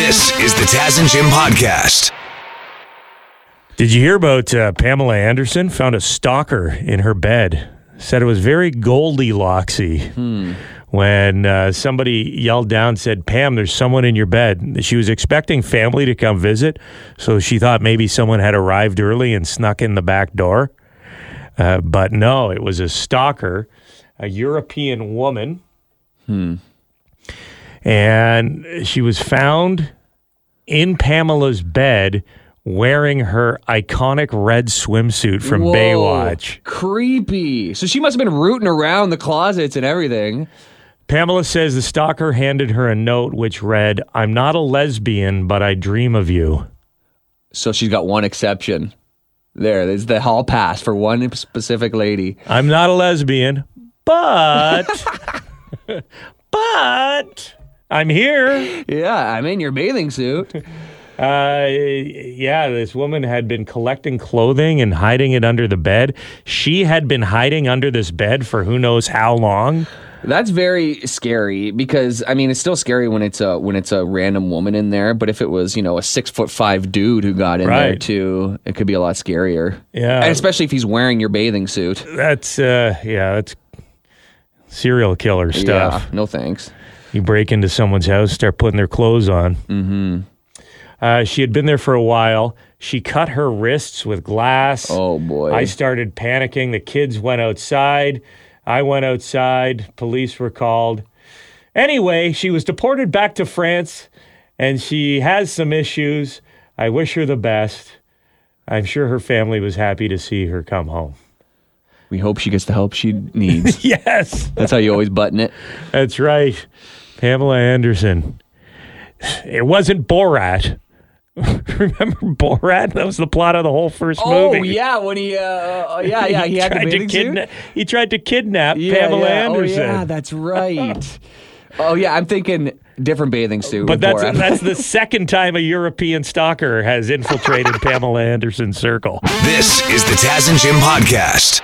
This is the Taz and Jim podcast. Did you hear about uh, Pamela Anderson? Found a stalker in her bed. Said it was very Goldilocksy when uh, somebody yelled down, said, Pam, there's someone in your bed. She was expecting family to come visit, so she thought maybe someone had arrived early and snuck in the back door. Uh, but no, it was a stalker, a European woman. And she was found in Pamela's bed wearing her iconic red swimsuit from Whoa, Baywatch. Creepy. So she must have been rooting around the closets and everything. Pamela says the stalker handed her a note which read, I'm not a lesbian, but I dream of you. So she's got one exception. There, there's the hall pass for one specific lady. I'm not a lesbian, but, but I'm here. Yeah, I'm in your bathing suit. Uh, yeah, this woman had been collecting clothing and hiding it under the bed. She had been hiding under this bed for who knows how long. That's very scary because I mean it's still scary when it's a when it's a random woman in there. But if it was you know a six foot five dude who got in there too, it could be a lot scarier. Yeah. and especially if he's wearing your bathing suit. That's uh yeah, that's serial killer stuff. Yeah, no thanks. You break into someone's house, start putting their clothes on. Mm-hmm. Uh, she had been there for a while. She cut her wrists with glass. Oh boy. I started panicking. The kids went outside. I went outside. Police were called. Anyway, she was deported back to France and she has some issues. I wish her the best. I'm sure her family was happy to see her come home. we hope she gets the help she needs. Yes. That's how you always button it. That's right. Pamela Anderson. It wasn't Borat. Remember Borat? That was the plot of the whole first Oh movie. Oh yeah, when he uh, uh yeah yeah he, had the tried to bathing suit. kidnap. He tried to kidnap Yeah, Pamela yeah. Anderson. Oh yeah, that's right. oh yeah, I'm thinking different bathing suit. but that's Borat. that's the second time a European stalker has infiltrated Pamela Anderson's circle. This is the Taz and Jim podcast.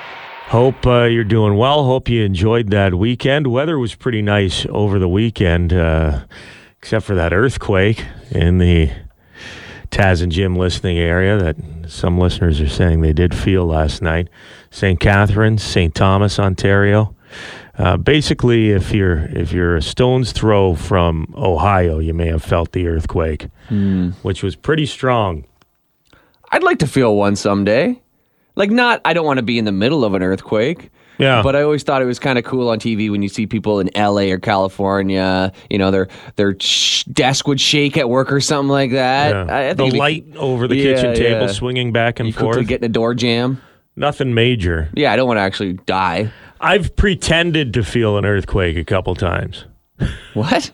Hope uh, you're doing well. Hope you enjoyed that weekend. Weather was pretty nice over the weekend, uh, except for that earthquake in the Taz and Jim listening area that some listeners are saying they did feel last night. St. Catharines, St. Thomas, Ontario. Uh, basically, if you're if you're a stone's throw from Ohio, you may have felt the earthquake, which was pretty strong. I'd like to feel one someday. Like not, I don't want to be in the middle of an earthquake. Yeah. But I always thought it was kind of cool on TV when you see people in LA or California. You know, their their sh- desk would shake at work or something like that. Yeah. I, I the be- light over the Yeah, kitchen table yeah. swinging back and you forth. get in a door jamb. Nothing major. Yeah, I don't want to actually die. I've pretended to feel an earthquake a couple times. What?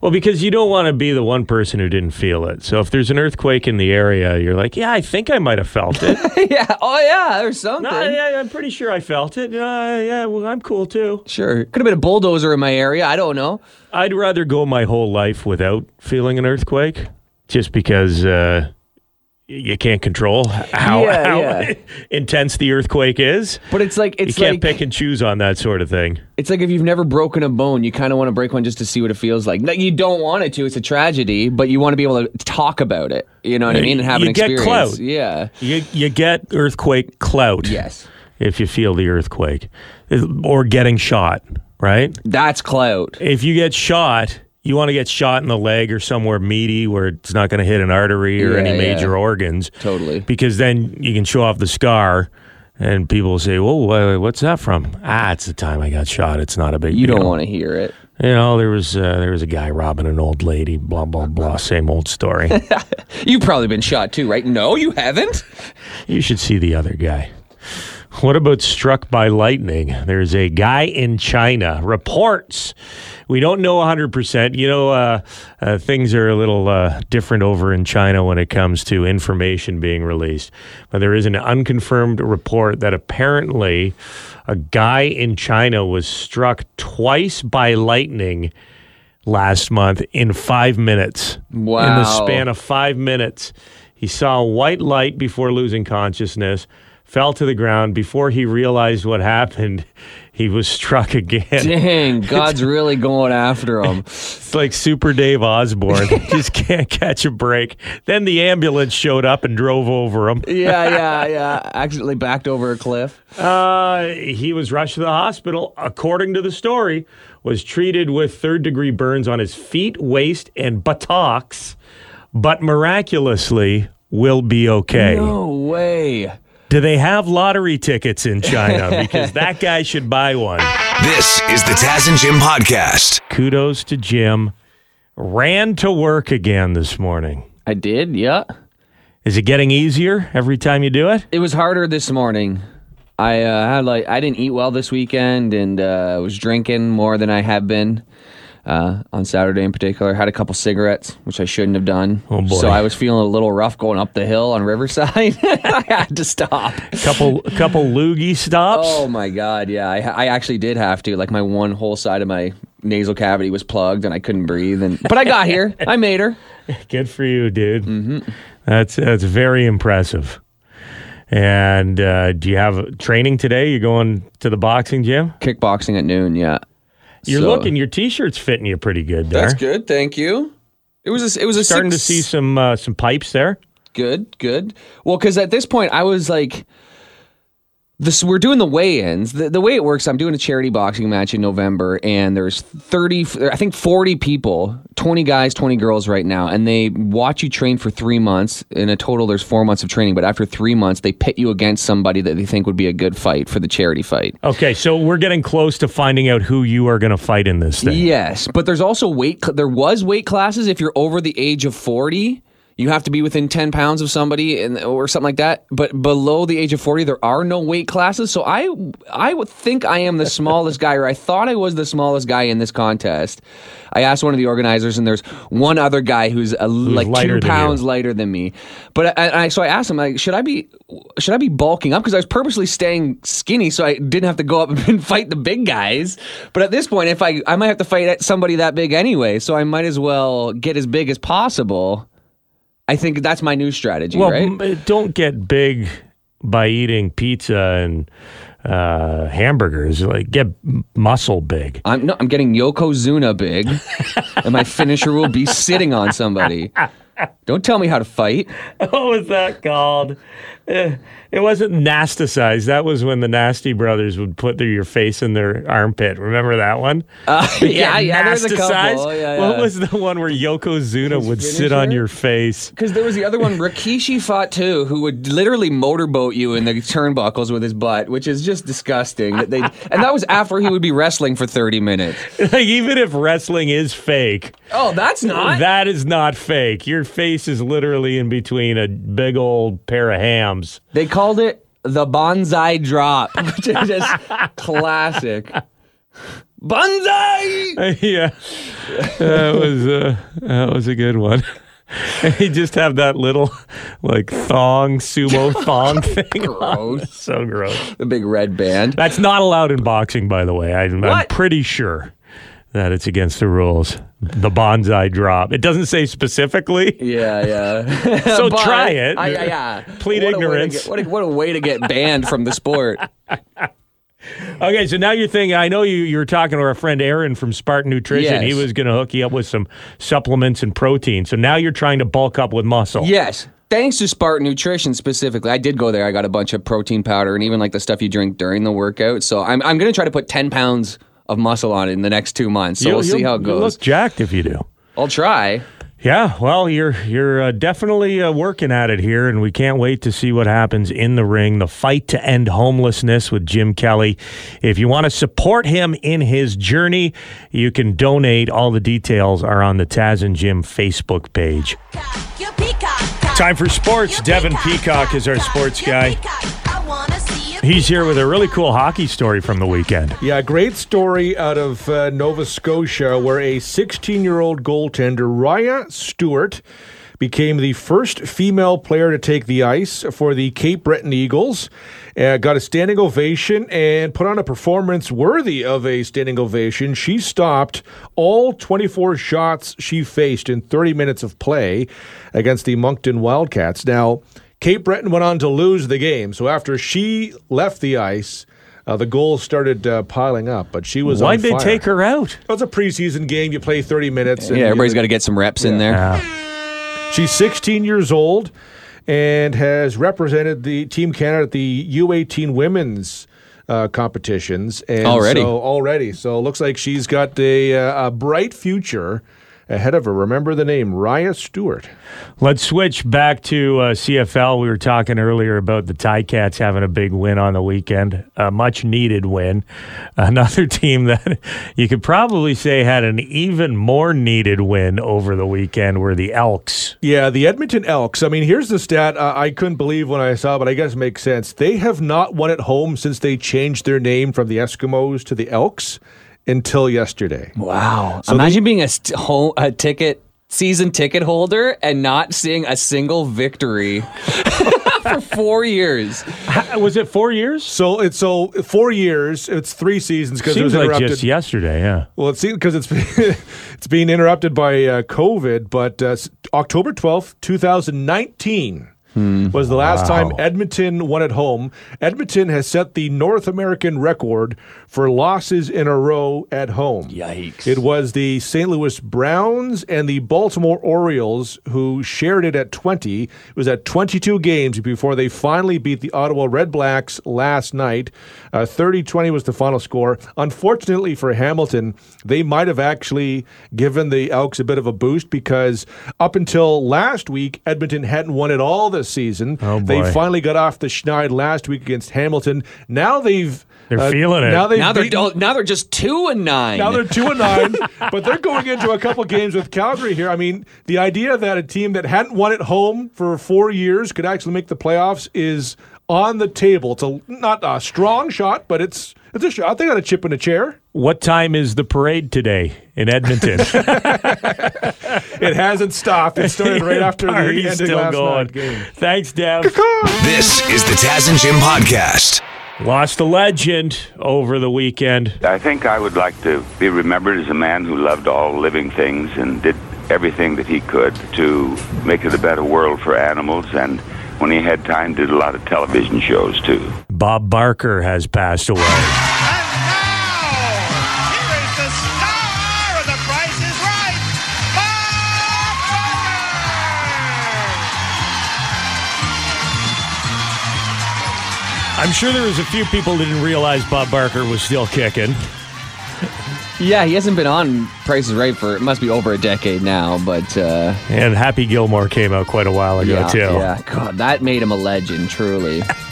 Well, because you don't want to be the one person who didn't feel it. So if there's an earthquake in the area, you're like, yeah, I think I might have felt it. yeah. Oh yeah. There's something. no, yeah, I'm pretty sure I felt it. Uh, yeah, well, I'm cool too. Sure. Could have been a bulldozer in my area. I don't know. I'd rather go my whole life without feeling an earthquake, just because uh, you can't control how, Yeah, how yeah. intense the earthquake is. But it's like it's You can't like pick and choose on that sort of thing. it's like if you've never broken a bone, you kind of want to break one just to see what it feels like. No, you don't want it to. It's a tragedy, but you want to be able to talk about it. You know what I mean? And have You an get experience. clout. Yeah. You you get earthquake clout. Yes. If you feel the earthquake, or getting shot, right? That's clout. If you get shot, you want to get shot in the leg or somewhere meaty where it's not going to hit an artery or Yeah, any yeah. major organs. Totally. Because then you can show off the scar, and people will say, "Well, what's that from?" Ah, it's the time I got shot. It's not a big. You deal. don't want to hear it. You know, there was uh, there was a guy robbing an old lady. Blah blah blah. Same old story. You've probably been shot too, right? No, you haven't. You should see the other guy. What about struck by lightning? There's a guy in China. Reports. We don't know 100%. You know, uh, uh, things are a little uh, different over in China when it comes to information being released. But there is an unconfirmed report that apparently a guy in China was struck twice by lightning last month in five minutes. Wow. In the span of five minutes. He saw a white light before losing consciousness, fell to the ground. Before he realized what happened, he was struck again. Dang, God's really going after him. It's like Super Dave Osborne. Just can't catch a break. Then the ambulance showed up and drove over him. Yeah, yeah, yeah. Accidentally backed over a cliff. Uh, he was rushed to the hospital. According to the story, was treated with third degree burns on his feet, waist, and buttocks, but miraculously will be okay. No way. Do they have lottery tickets in China? Because that guy should buy one. This is the Taz and Jim podcast. Kudos to Jim. Ran to work again this morning. I did, yeah. Is it getting easier every time you do it? It was harder this morning. I uh, had like I didn't eat well this weekend and uh, was drinking more than I have been uh, on Saturday in particular. Had a couple cigarettes, which I shouldn't have done. Oh, boy. So I was feeling a little rough going up the hill on Riverside. I had to stop. Couple a couple loogie stops. Oh my god, yeah. I, I actually did have to. Like my one whole side of my nasal cavity was plugged and I couldn't breathe. And but I got here. I made her. Good for you, dude. Mm-hmm. That's that's very impressive. And uh, do you have training today? You going to the boxing gym? Kickboxing at noon. Yeah. You're So- looking. Your t-shirt's fitting you pretty good there. That's good. Thank you. It was a, it was a Starting six- to see some uh, some pipes there. good good well because at this point i was like this we're doing the weigh-ins the, the way it works i'm doing a charity boxing match in november and there's 30 i think 40 people 20 guys 20 girls right now and they watch you train for three months in a total there's four months of training but after three months they pit you against somebody that they think would be a good fight for the charity fight Okay, so we're getting close to finding out who you are going to fight in this thing. Yes, but there's also weight. There was weight classes if you're over the age of forty. You have to be within ten pounds of somebody, and or something like that. But below the age of forty, there are no weight classes. So I, I would think I am the smallest guy, or I thought I was the smallest guy in this contest. I asked one of the organizers, and there's one other guy who's uh, a, like two than you. pounds lighter than me. But I, I, so I asked him, like, should I be, should I be bulking up? Because I was purposely staying skinny, so I didn't have to go up and fight the big guys. But at this point, if I, I might have to fight somebody that big anyway, so I might as well get as big as possible. I think that's my new strategy, Well, right? don't get big by eating pizza and uh, hamburgers. Like get muscle big. I'm no, I'm getting Yokozuna big, and my finisher will be sitting on somebody. Don't tell me how to fight. what was that called? Eh, It wasn't nasticized. That was when the Nasty Brothers would put their, your face in their armpit. Remember that one? Uh, yeah, yeah, there's a couple. Yeah, What was the one where Yokozuna would sit on your face? Because there was the other one, Rikishi fought too, who would literally motorboat you in the turnbuckles with his butt, which is just disgusting. That they and that was after he would be wrestling for thirty minutes. Like even if wrestling is fake, Oh, that's not. that is not fake. Your face is literally in between a big old pair of hams. They called it the Banzai drop, which is just classic. Banzai. yeah, that was uh, that was a good one. And he just have that little like thong sumo thong thing. Gross. so gross. The big red band. That's not allowed in boxing, by the way. I, I'm pretty sure that it's against the rules. The Banzai drop. It doesn't say specifically. Yeah, yeah. So try it. I, I- yeah. Plead What a ignorance. get- what, a, what a way to get banned from the sport. Okay, so now you're thinking. I know you. You were talking to our friend Aaron from Spartan Nutrition. Yes. He was going to hook you up with some supplements and protein. So now you're trying to bulk up with muscle. Yes. Thanks to Spartan Nutrition specifically. I did go there. I got a bunch of protein powder and even like the stuff you drink during the workout. So I'm, I'm going to try to put 10 pounds of muscle on it in the next two months. So You'll- we'll see you'll- how it you'll goes. Look jacked if you do. I'll try. Yeah, well, you're you're uh, definitely uh, working at it here, and we can't wait to see what happens in the ring. The fight to end homelessness with Jim Kelly. If you want to support him in his journey, you can donate. All the details are on the Taz and Jim Facebook page. Time for sports. Devin Peacock is our sports guy. He's here with a really cool hockey story from the weekend. Yeah, great story out of uh, Nova Scotia where a 16 year old goaltender, Raya Stewart, became the first female player to take the ice for the Cape Breton Eagles. Uh, got a standing ovation and put on a performance worthy of a standing ovation. She stopped all 24 shots she faced in 30 minutes of play against the Moncton Wildcats. Now, Cape Breton went on to lose the game. So after she left the ice, uh, the goals started uh, piling up. But she was Why'd on they fire. take her out? It was a preseason game. You play 30 minutes. and Yeah, everybody's got to get some reps in there. Uh, She's 16 years old and has represented the Team Canada at the U18 women's uh, competitions. And Already? So, already. So it looks like she's got a, uh, a bright future ahead of her. Remember the name, Raya Stewart. Let's switch back to uh, CFL. We were talking earlier about the Ticats having a big win on the weekend, a much needed win. Another team that you could probably say had an even more needed win over the weekend were the Elks. Yeah, the Edmonton Elks. I mean, here's the stat uh, I couldn't believe when I saw, but I guess it makes sense. They have not won at home since they changed their name from the Eskimos to the Elks until yesterday. Wow. Imagine being a, st- home, a ticket season ticket holder and not seeing a single victory for four years. Was it four years? So it's so four years. It's three seasons because it Seems was like interrupted. just yesterday, yeah. Well, it's because it's it's being interrupted by uh, COVID. But uh, October twelfth, two thousand nineteen. Was the last time Edmonton won at home. Edmonton has set the North American record for losses in a row at home. Yikes. It was the St. Louis Browns and the Baltimore Orioles who shared it at 20. It was at 22 games before they finally beat the Ottawa Redblacks last night. Uh, 30 20 was the final score. Unfortunately for Hamilton, they might have actually given the Elks a bit of a boost because up until last week, Edmonton hadn't won at all this season. Oh, They finally got off the schneid last week against Hamilton. Now they've. uh, They're feeling it. Now, they've Now they're beaten- now they're just two and nine. now they're two and nine, but they're going into a couple games with Calgary here. I mean, the idea that a team that hadn't won at home for four years could actually make the playoffs is on the table. It's a not a strong shot, but it's it's a shot. They got a chip in a chair. What time is the parade today in Edmonton? It hasn't stopped. It started right after the Party's ending still last going. night game. Thanks, Dev. This is the Taz and Jim podcast. Lost a legend over the weekend. I think I would like to be remembered as a man who loved all living things and did everything that he could to make it a better world for animals. And when he had time, did a lot of television shows too. Bob Barker has passed away. And now, here is the star of The Price is Right, Bob Barker! I'm sure there was a few people that didn't realize Bob Barker was still kicking. yeah, he hasn't been on Price is Right for it must be over a decade now, but uh, And Happy Gilmore came out quite a while ago, yeah, too. yeah, God, that made him a legend. Truly,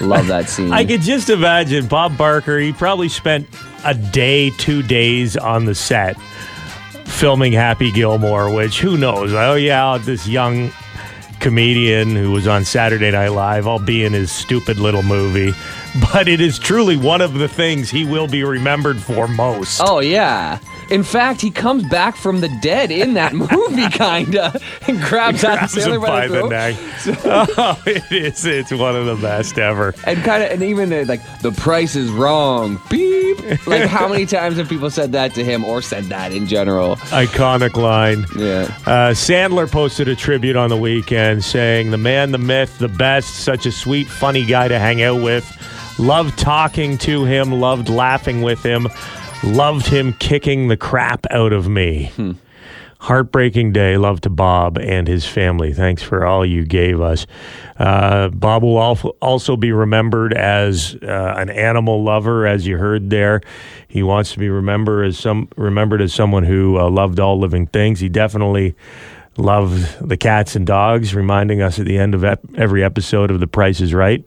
love that scene. I could just imagine Bob Barker, he probably spent a day, two days on the set filming Happy Gilmore, which who knows? Oh, yeah, this young comedian who was on Saturday Night Live, I'll be in his stupid little movie. But it is truly one of the things he will be remembered for most. Oh yeah. In fact, he comes back from the dead in that movie, kinda, and grabs, Adam Grabs Sandler him by by the the throat. neck. oh, it is. It's one of the best ever. and kind of, and even uh, like the price is wrong. Beep. Like how many times have people said that to him, or said that in general? Iconic line. Yeah. Uh, Sandler posted a tribute on the weekend saying, The man, the myth, the best, such a sweet, funny guy to hang out with. Loved talking to him, loved laughing with him, loved him kicking the crap out of me. Heartbreaking day. Love to Bob and his family. Thanks for all you gave us. Uh, Bob will al- also be remembered as uh, an animal lover, as you heard there. He wants to be remembered as some remembered as someone who uh, loved all living things. He definitely loved the cats and dogs, reminding us at the end of ep- every episode of The Price Is Right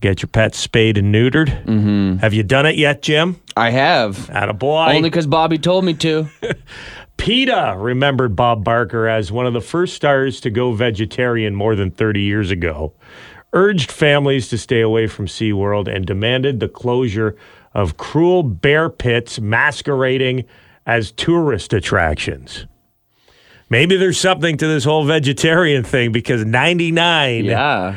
get your pets spayed and neutered. Mm-hmm. Have you done it yet, Jim? I have. At a boy. Only because Bobby told me to. PETA remembered Bob Barker as one of the first stars to go vegetarian more than 30 years ago, urged families to stay away from SeaWorld, and demanded the closure of cruel bear pits masquerading as tourist attractions. Maybe there's something to this whole vegetarian thing because 99 Yeah.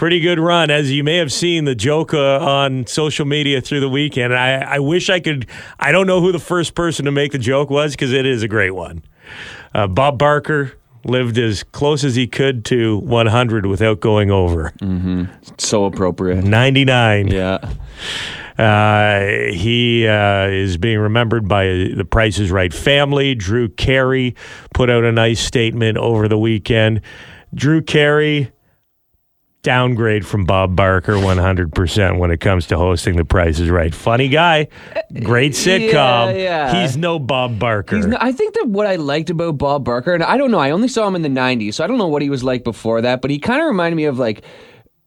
Pretty good run. As you may have seen the joke uh, on social media through the weekend. I, I wish I could. I don't know who the first person to make the joke was because it is a great one. Uh, Bob Barker lived as close as he could to 100 without going over. So appropriate. 99. Yeah. Uh, he uh, is being remembered by the Price is Right family. Drew Carey put out a nice statement over the weekend. Drew Carey, downgrade from Bob Barker 100% when it comes to hosting The Price is Right. Funny guy, great sitcom. yeah. He's no Bob Barker. He's not, I think that what I liked about Bob Barker, and I don't know, I only saw him in the 90s, so I don't know what he was like before that, but he kind of reminded me of like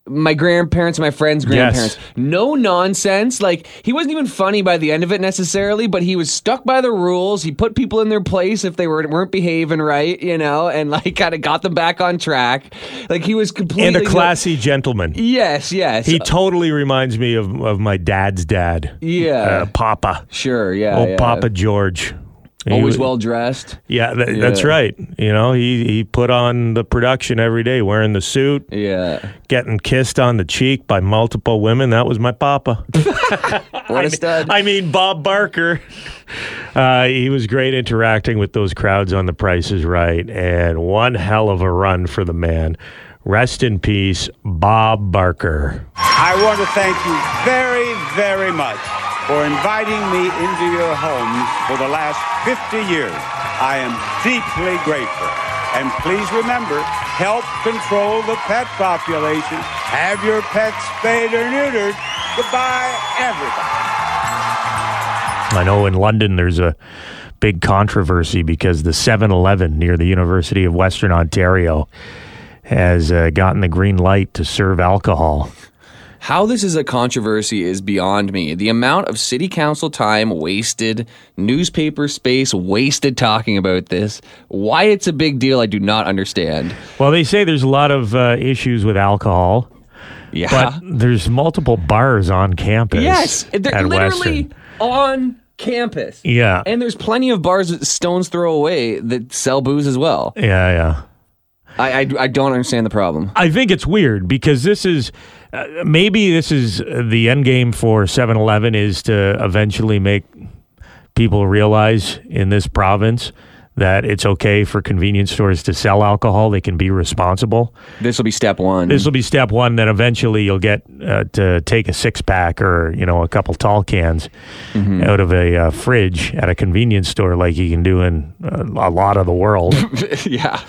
my grandparents, my friends' grandparents. No nonsense. Like, he wasn't even funny by the end of it necessarily, but he was stuck by the rules. He put people in their place if they were, weren't behaving right, you know, and like kind of got them back on track. Like, he was completely. and a classy gentleman. Yes, yes. He totally reminds me of, of my dad's dad. Yeah. Uh, Papa. sure, yeah. Oh, yeah. Papa George. He Always well dressed. Yeah, tha- that's right. You know, he, he put on the production every day, wearing the suit, Yeah. getting kissed on the cheek by multiple women. That was my papa. What a stud. I mean, Bob Barker. Uh, he was great interacting with those crowds on The Price is Right, and one hell of a run for the man. Rest in peace, Bob Barker. I want to thank you very, very much for inviting me into your homes for the last 50 years. I am deeply grateful. And please remember, help control the pet population. Have your pets spayed or neutered. Goodbye, everybody. I know in London there's a big controversy because the 7 Eleven near the University of Western Ontario has uh, gotten the green light to serve alcohol. How this is a controversy is beyond me. The amount of city council time wasted, newspaper space wasted talking about this, why it's a big deal, I do not understand. Well, they say there's a lot of uh, issues with alcohol, Yeah. but there's multiple bars on campus. yes, they're literally Western. on campus. Yeah. And there's plenty of bars that stones throw away that sell booze as well. Yeah, yeah. I, I, I don't understand the problem. I think it's weird because this is uh, maybe this is uh, the end game for 7-Eleven is to eventually make people realize in this province that it's okay for convenience stores to sell alcohol. They can be responsible. This will be step one. This will be step one. Then eventually you'll get uh, to take a six pack or you know a couple tall cans out of a uh, fridge at a convenience store, like you can do in uh, a lot of the world. yeah.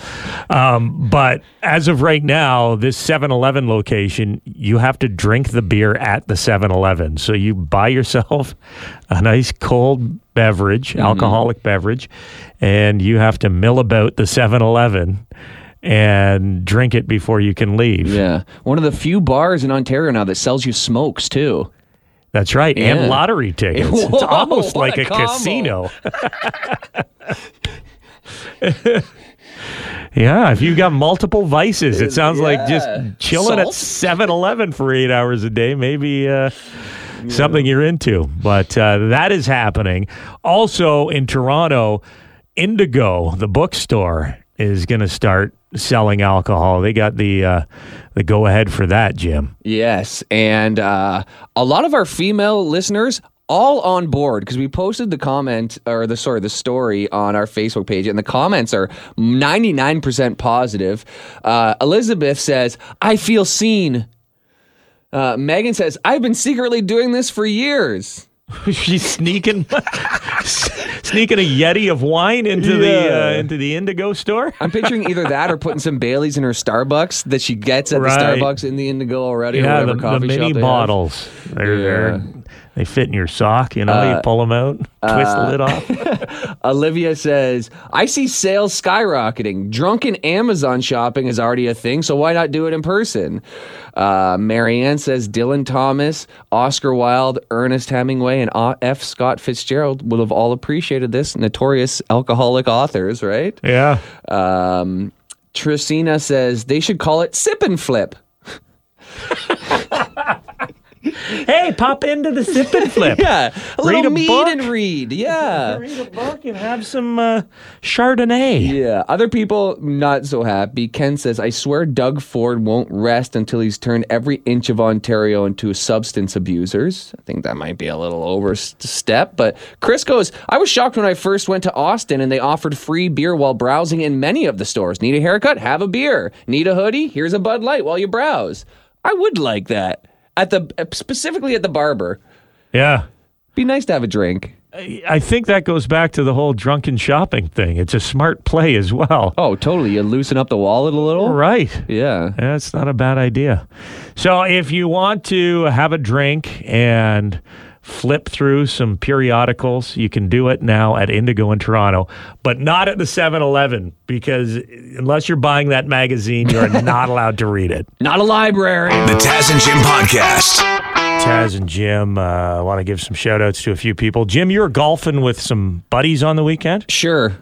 Um, but as of right now, this 7 Eleven location, you have to drink the beer at the 7 Eleven. So you buy yourself a nice cold beverage, alcoholic beverage, and you have to mill about the 7 Eleven and drink it before you can leave. Yeah. One of the few bars in Ontario now that sells you smokes too. That's right. Yeah. And lottery tickets. Whoa, it's almost like a a, casino. yeah, if you've got multiple vices, it sounds like just Yeah. chilling at Salt? 7 Eleven for eight hours a day, maybe uh, something you're into. But uh, that is happening. Also in Toronto, Indigo, the bookstore, is going to start selling alcohol. They got the uh, the go ahead for that, Jim. Yes, and uh, a lot of our female listeners all on board because we posted the comment or the sorry the story on our Facebook page, and the comments are ninety nine percent positive. Uh, Elizabeth says, "I feel seen." Uh, Megan says, "I've been secretly doing this for years." She's sneaking sneaking a yeti of wine into the uh, into the Indigo store. I'm picturing either that or putting some Baileys in her Starbucks that she gets at Right. the Starbucks in the Indigo already. or Yeah, whatever the, the coffee mini they have. bottles. They're, they're Yeah. They fit in your sock. You know, you pull them out, twist the lid off. Olivia says, I see sales skyrocketing. Drunken Amazon shopping is already a thing, so why not do it in person? Uh, Marianne says, Dylan Thomas, Oscar Wilde, Ernest Hemingway, and F. Scott Fitzgerald would have all appreciated this. Notorious alcoholic authors, right? Yeah, Um, says, they should call it Sip and Flip. hey, pop into the sip and flip. Yeah, a Read little a book. and read. Yeah. Read a book and have some uh, Chardonnay. Yeah. Other people not so happy. Ken says, I swear Doug Ford won't rest until he's turned every inch of Ontario into substance abusers. I think that might be a little overstep. But Chris goes, I was shocked when I first went to Austin and they offered free beer while browsing in many of the stores. Need a haircut? Have a beer. Need a hoodie? Here's a Bud Light while you browse. I would like that. At the uh, specifically at the barber. Yeah. Be nice to have a drink. I think that goes back to the whole drunken shopping thing. It's a smart play as well. Oh, totally. You loosen up the wallet a little. Right. Yeah. That's not a bad idea. So if you want to have a drink and flip through some periodicals, you can do it now at Indigo in Toronto, but not at the 7-Eleven because unless you're buying that magazine, you're not allowed to read it. Not a library. The Taz and Jim Podcast. Taz and Jim, uh, I want to give some shout outs to a few people. Jim, you were golfing with some buddies on the weekend? Sure.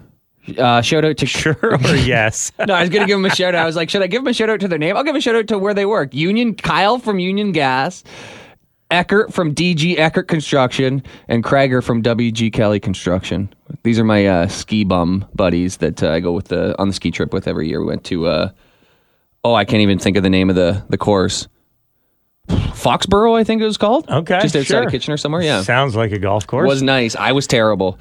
Uh, shout out to Sure or yes? No, I was gonna give him a shout out. I was like, should I give him a shout out to their name? I'll give a shout out to where they work. Union Kyle from Union Gas, Eckert from DG Eckert Construction, and Krager from WG Kelly Construction. These are my uh, ski bum buddies that uh, I go with the on the ski trip with every year. We went to uh, oh, I can't even think of the name of the the course. Foxborough, I think it was called. Okay, just outside sure. of Kitchener somewhere. Yeah, Sounds like a golf course. was nice. I was terrible.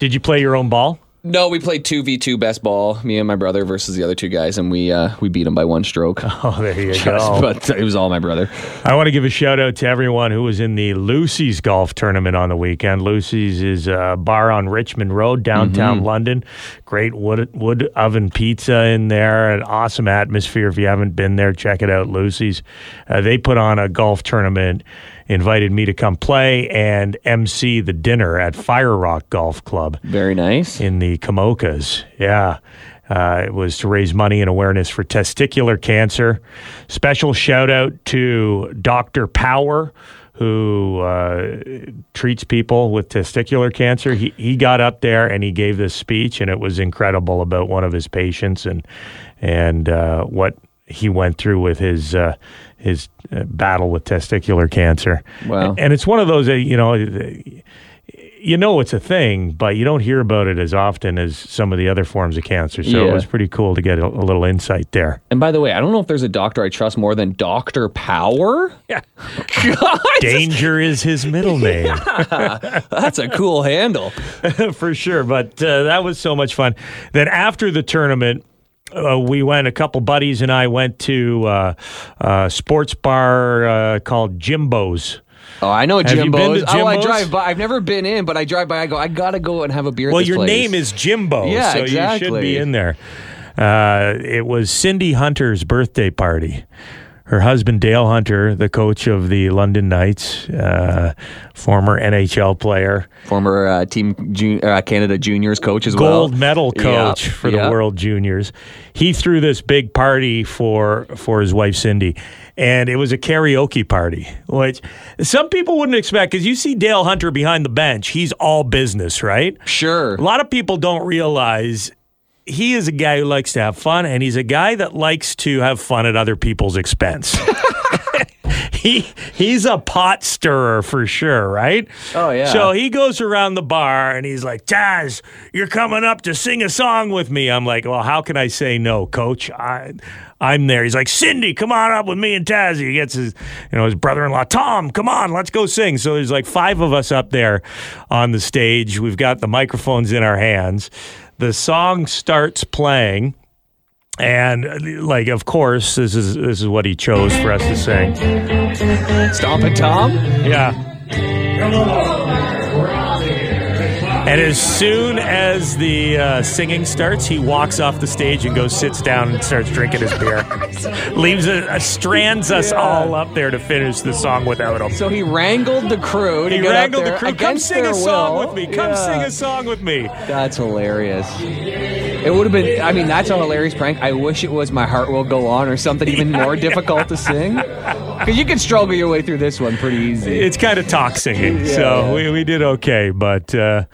Did you play your own ball? No, we played two v two best ball. Me and my brother versus the other two guys, and we uh, we beat them by one stroke. Oh, there you go. but it was all my brother. I want to give a shout out to everyone who was in the Lucy's golf tournament on the weekend. Lucy's is a bar on Richmond Road, downtown London. Great wood wood oven pizza in there, an awesome atmosphere. If you haven't been there, check it out. Lucy's. Uh, they put on a golf tournament. Invited me to come play and MC the dinner at Fire Rock Golf Club Very nice. in the Kamokas. Yeah. Uh, it was to raise money and awareness for testicular cancer. Special shout out to Dr. Power, who uh, treats people with testicular cancer. He, he got up there and he gave this speech, and it was incredible about one of his patients and, and uh, what he went through with his. Uh, his uh, battle with testicular cancer. Wow. And it's one of those, uh, you know, you know it's a thing, but you don't hear about it as often as some of the other forms of cancer. So Yeah. it was pretty cool to get a, a little insight there. And by the way, I don't know if there's a doctor I trust more than Doctor Power. Yeah. God, Danger is his middle name that's a cool handle. for sure. But uh, that was so much fun. Then after the tournament, uh, we went, a couple buddies and I went to uh, a sports bar uh, called Jimbo's. Oh, I know Have you been Jimbo's. to Oh, I drive by. I've never been in, but I drive by. I go. I gotta go and have a beer. Well, your place. name is Jimbo, Yeah, so you should be in there. Uh, it was Cindy Hunter's birthday party. Her husband, Dale Hunter, the coach of the London Knights, uh, former NHL player, former uh, team jun- uh, Canada juniors coach as well. gold medal coach for the. World Juniors. He threw this big party for for his wife Cindy, and it was a karaoke party, which some people wouldn't expect because you see Dale Hunter behind the bench. He's all business, right? Sure. A lot of people don't realize he is a guy who likes to have fun, and he's a guy that likes to have fun at other people's expense. he he's a pot stirrer for sure, right? Oh, yeah. So he goes around the bar and he's like, "Taz, you're coming up to sing a song with me." I'm like, "Well, how can I say no, Coach? I, I'm there." He's like, "Cindy, come on up with me and Taz." He gets his, you know, his brother-in-law, Tom, come on, let's go sing. So there's like five of us up there on the stage. We've got the microphones in our hands. The song starts playing. And like, of course, this is this is what he chose for us to sing. Stompin' Tom. Yeah. And as soon as the uh, singing starts, he walks off the stage and goes, sits down, and starts drinking his beer. Leaves a, uh, strands us all up there to finish the song without him. So he wrangled the crew. To He wrangled the crew. Come sing a song will. with me. Come Yeah. sing a song with me. That's hilarious. It would have been. I mean, that's a hilarious prank. I wish it was "My Heart Will Go On" or something even more difficult to sing. Because you can struggle your way through this one pretty easy. It's kind of talk singing, so we, we did okay. But uh,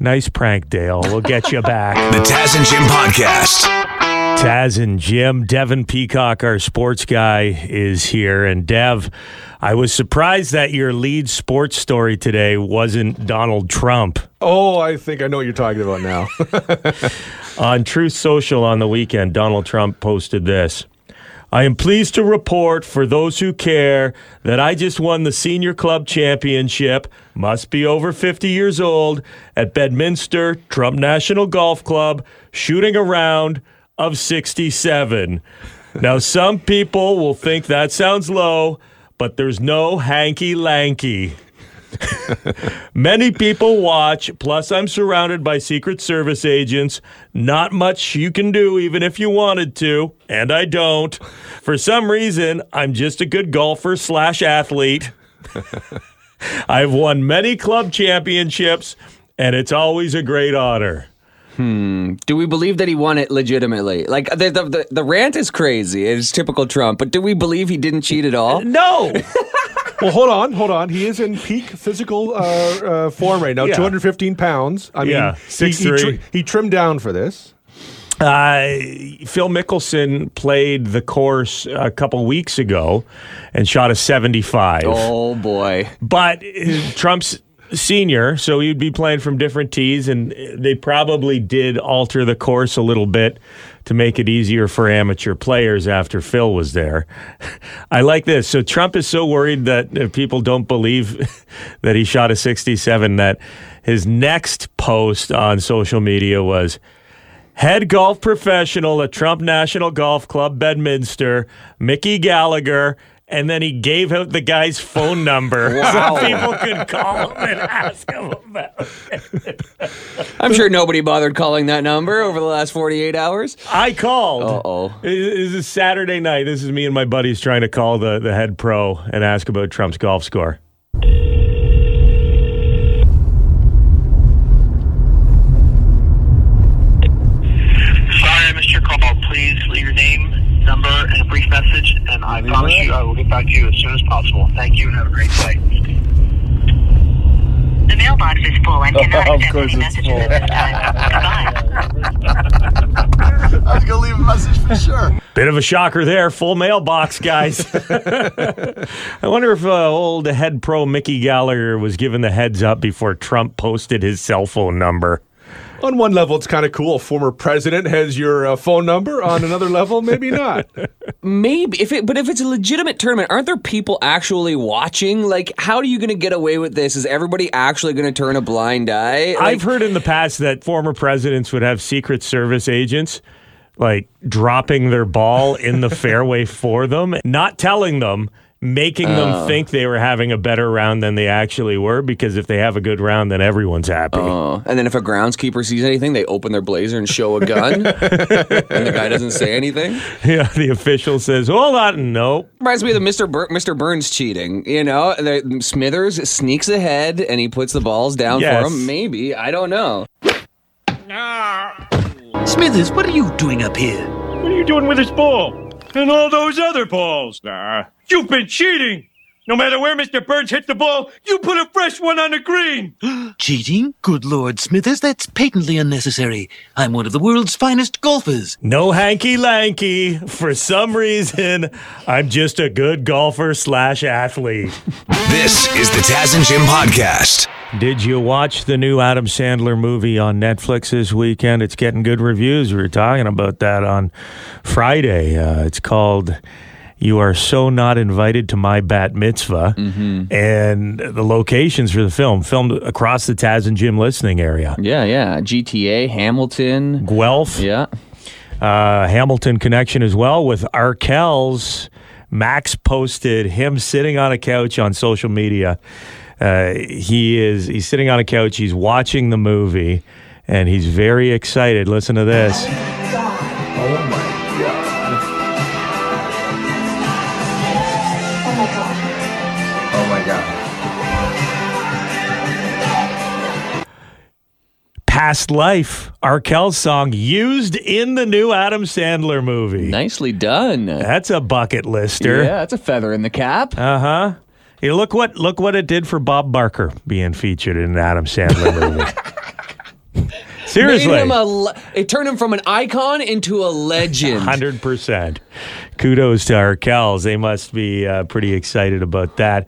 nice prank, Dale. We'll get you back. The Taz and Jim Podcast. Taz and Jim, Devin Peacock, our sports guy, is here. And Dev, I was surprised that your lead sports story today wasn't Donald Trump. Oh, I think I know what you're talking about now. On Truth Social on the weekend, Donald Trump posted this. I am pleased to report for those who care that I just won the senior club championship, must be over 50 years old, at Bedminster Trump National Golf Club, shooting a round of 67. Now, some people will think that sounds low, but there's no hanky lanky. Many people watch, plus, I'm surrounded by Secret Service agents. Not much you can do, even if you wanted to, and I don't. For some reason, I'm just a good golfer slash athlete. I've won many club championships, and it's always a great honor. Do we believe that he won it legitimately? Like the the, the, the rant is crazy. It's typical Trump. But do we believe he didn't cheat at all? No! well, hold on, hold on. He is in peak physical uh, uh, form right now. Yeah. 215 pounds. I Yeah, mean, he, he, 6'3". tri- he trimmed down for this. Uh, Phil Mickelson played the course a couple weeks ago and shot a 75. Oh boy. But uh, Trump's senior, so he'd be playing from different tees, and they probably did alter the course a little bit to make it easier for amateur players after Phil was there. I like this. So Trump is so worried that people don't believe that he shot a 67 that his next post on social media was head golf professional at Trump National Golf Club, Bedminster, Mickey Gallagher. And then he gave out the guy's phone number Wow. so people could call him and ask him about it. I'm sure nobody bothered calling that number over the last 48 hours. I called. Uh-oh. This is Saturday night. This is me and my buddies trying to call the, the head pro and ask about Trump's golf score. Sorry I missed your call. Please leave your name, number, and a brief message, and I promise you I will get back to you as soon as possible. Thank you and have a great day. The mailbox is full and cannot accept any messages at this time. Goodbye. I was going to leave a message for sure. Bit of a shocker there. Full mailbox, guys. I wonder if uh, old head pro Mickey Gallagher was given the heads up before Trump posted his cell phone number. On one level, it's kind of cool. A Former president has your uh, phone number. On another level, maybe not. Maybe if it, but if it's a legitimate tournament, aren't there people actually watching? Like, how are you going to get away with this? Is everybody actually going to turn a blind eye? Like, I've heard in the past that former presidents would have Secret Service agents like dropping their ball in the fairway for them, not telling them, making them oh. think they were having a better round than they actually were because if they have a good round, then everyone's happy. Oh, and then if a groundskeeper sees anything, they open their blazer and show a gun, and the guy doesn't say anything. yeah, the official says, hold on, no. Reminds me of the Mr. Bur- Mr. Burns cheating. You know, the, Smithers sneaks ahead and he puts the balls down Yes. for him. Maybe I don't know. Smithers, what are you doing up here? What are you doing with this ball? And all those other balls? Nah. You've been cheating! No matter where Mr. Burns hit the ball, you put a fresh one on the green! Cheating? Good Lord, Smithers, that's patently unnecessary. I'm one of the world's finest golfers. No hanky lanky. For some reason, I'm just a good golfer slash athlete. This is the Taz and Jim podcast. Did you watch the new Adam Sandler movie on Netflix this weekend? It's getting good reviews. We were talking about that on Friday. Uh, it's called You Are So Not Invited to My Bat Mitzvah. And the locations for the film filmed across the Taz and Jim listening area. Yeah, yeah. GTA, Hamilton. Guelph, Yeah. uh, Hamilton connection as well with Arkells. Max posted him sitting on a couch on social media. Uh, he is he's sitting on a couch. He's watching the movie, and he's very excited. Listen to this. Oh my god. Oh my god Past Life, Arkells song used in the new Adam Sandler movie. Nicely done. That's a bucket lister. Yeah, that's a feather in the cap. Uh huh. Hey, look what look what it did for Bob Barker being featured in an Adam Sandler movie. Seriously. Made him a le- it turned him from an icon into a legend. Hundred percent. Kudos to Arkells. They must be uh, pretty excited about that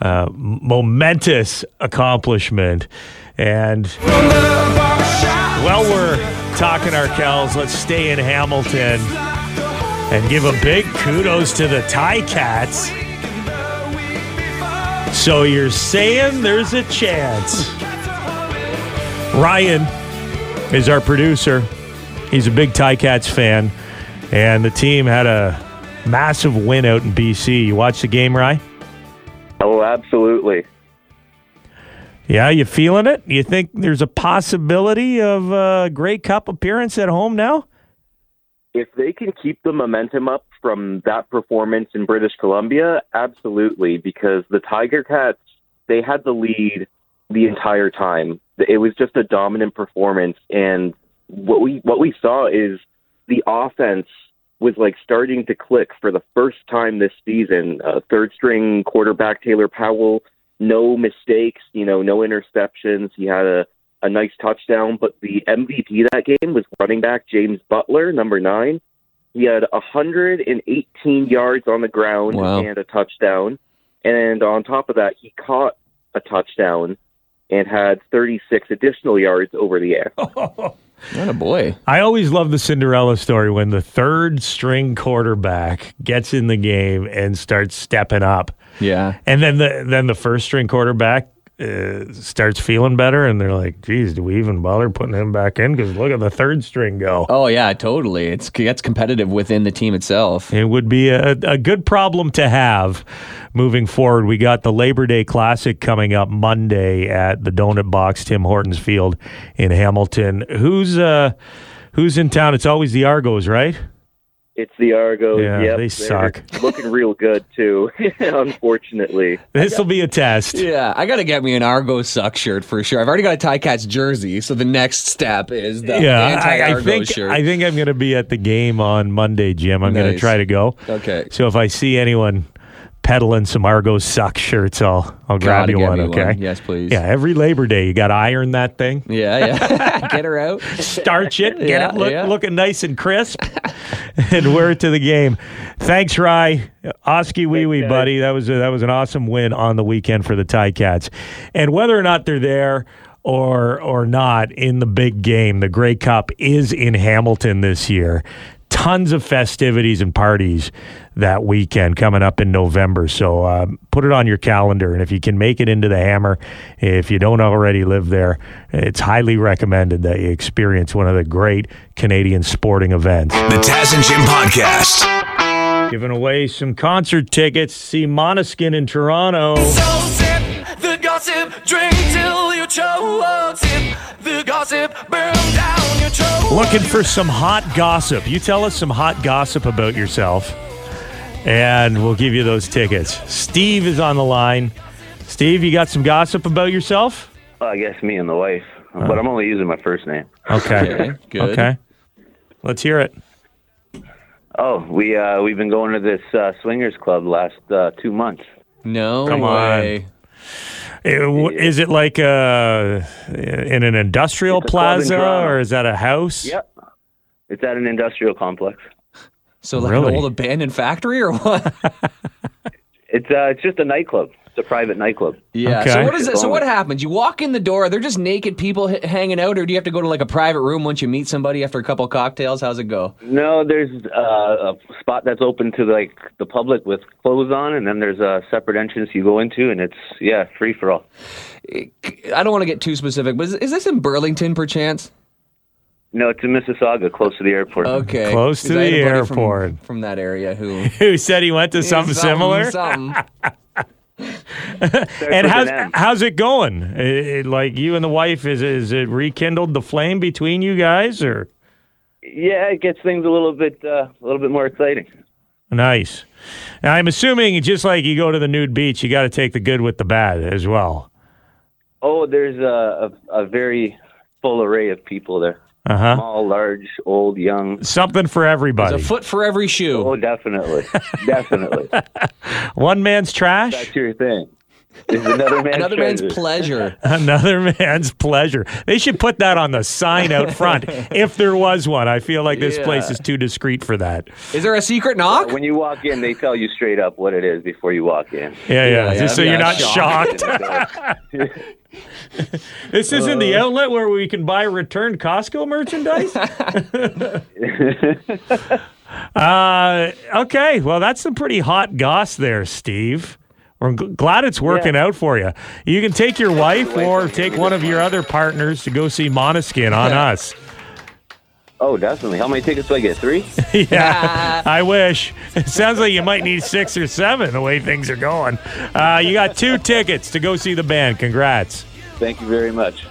uh, momentous accomplishment. And while we're talking Arkells, let's stay in Hamilton and give a big kudos to the Ticats. So you're saying there's a chance? Ryan is our producer. He's a big Ticats fan, and the team had a massive win out in BC. You watched the game, Ryan? Oh, absolutely. Yeah, you feeling it? You think there's a possibility of a Grey Cup appearance at home now? If they can keep the momentum up from that performance in British Columbia, absolutely, because the Tiger Cats, they had the lead the entire time. It was just a dominant performance and what we what we saw is the offense was like starting to click for the first time this season. Uh, third string quarterback Taylor Powell, no mistakes, you know, no interceptions. He had a a nice touchdown, but the MVP that game was running back James Butler, number nine. He had 118 yards on the ground Wow. and a touchdown. And on top of that, he caught a touchdown and had 36 additional yards over the air. What a oh, boy. I always love the Cinderella story when the third string quarterback gets in the game and starts stepping up. Yeah. And then the then the first string quarterback uh, starts feeling better, and they're like, "Geez, do we even bother putting him back in? Because look at the third string go." Oh yeah, totally. It's it gets competitive within the team itself. It would be a, a good problem to have moving forward. We got the Labor Day Classic coming up Monday at the Donut Box, Tim Hortons Field in Hamilton. Who's uh, who's in town? It's always the Argos, right? It's the Argos. Yeah, yep, they suck. looking real good too, unfortunately. This will be a test. Yeah, I gotta get me an Argo suck shirt for sure. I've already got a Ticats jersey, so the next step is the yeah, I, I anti-Argo think shirt. I think I'm going to be at the game on Monday, Jim. I'm going to try to go. Okay. So if I see anyone peddling some Argos suck shirts, I'll I'll grab Gotta you one. Okay. one. Yes, please. Yeah, every Labor Day you got to iron that thing. Yeah, yeah. get her out. starch it, get Yeah, it look, yeah. looking nice and crisp, and wear it to the game. Thanks, Rye. Oskee wee wee, buddy. That was a, that was an awesome win on the weekend for the Ticats. And whether or not they're there or or not in the big game, the Grey Cup is in Hamilton this year. Tons of festivities and parties that weekend coming up in November. So um, put it on your calendar. And if you can make it into the Hammer, if you don't already live there, it's highly recommended that you experience one of the great Canadian sporting events. The Taz and Jim Podcast. Giving away some concert tickets see Måneskin in Toronto. The gossip, drink till you choke. Sip the gossip, burn down your throat. Looking for some hot gossip. You tell us some hot gossip about yourself, and we'll give you those tickets. Steve is on the line. Steve, you got some gossip about yourself? I guess me and the wife, but I'm only using my first name. Okay. Okay, good. Okay. Let's hear it. Oh, we uh, we've been going to this uh, swingers club last uh, two months. No Come on. way. W- Is it like uh, in an industrial It's in plaza, or is that a house? Yep, it's at an industrial complex. So like Really? an old abandoned factory or what? It's uh, it's just a nightclub. It's a private nightclub. Yeah. Okay. So what is it? So what happens? You walk in the door. They're just naked people h- hanging out, or do you have to go to like a private room once you meet somebody after a couple cocktails? How's it go? No, there's uh, a spot that's open to like the public with clothes on, and then there's a separate entrance you go into, and it's yeah, free for all. I don't want to get too specific, but is, is this in Burlington, perchance? No, it's in Mississauga, close to the airport. Okay. Close to the a buddy from- airport. from, that area who Who said he went to something, similar? Something. and how's how's it going? Eh, eh, like you and the wife, is is it rekindled the flame between you guys, or Yeah, it gets things a little bit uh, a little bit more exciting. nice? Now, I'm assuming just like you go to the nude beach, you got to take the good with the bad as well. Oh, there's a, a, a very full array of people there. Uh huh. Small, large, old, young. Something for everybody. There's a foot for every shoe. Oh, definitely, definitely. One man's trash. That's your thing. Is another man's, Another man's pleasure. Another man's pleasure. They should put that on the sign out front if there was one. I feel like this Yeah. place is too discreet for that. Is there a secret knock? When you walk in, they tell you straight up what it is before you walk in. Yeah, yeah. Yeah, Just so yeah, you're not shocked. shocked. this isn't the outlet where we can buy returned Costco merchandise. uh, okay, well, that's some pretty hot goss there, Steve. We're g- glad it's working out for you. You can take your wife or take one of your other partners to go see Måneskin on us. Oh, definitely. How many tickets do I get? Three? yeah, I wish. It sounds like you might need six or seven the way things are going. Uh, you got two tickets to go see the band. Congrats. Thank you very much.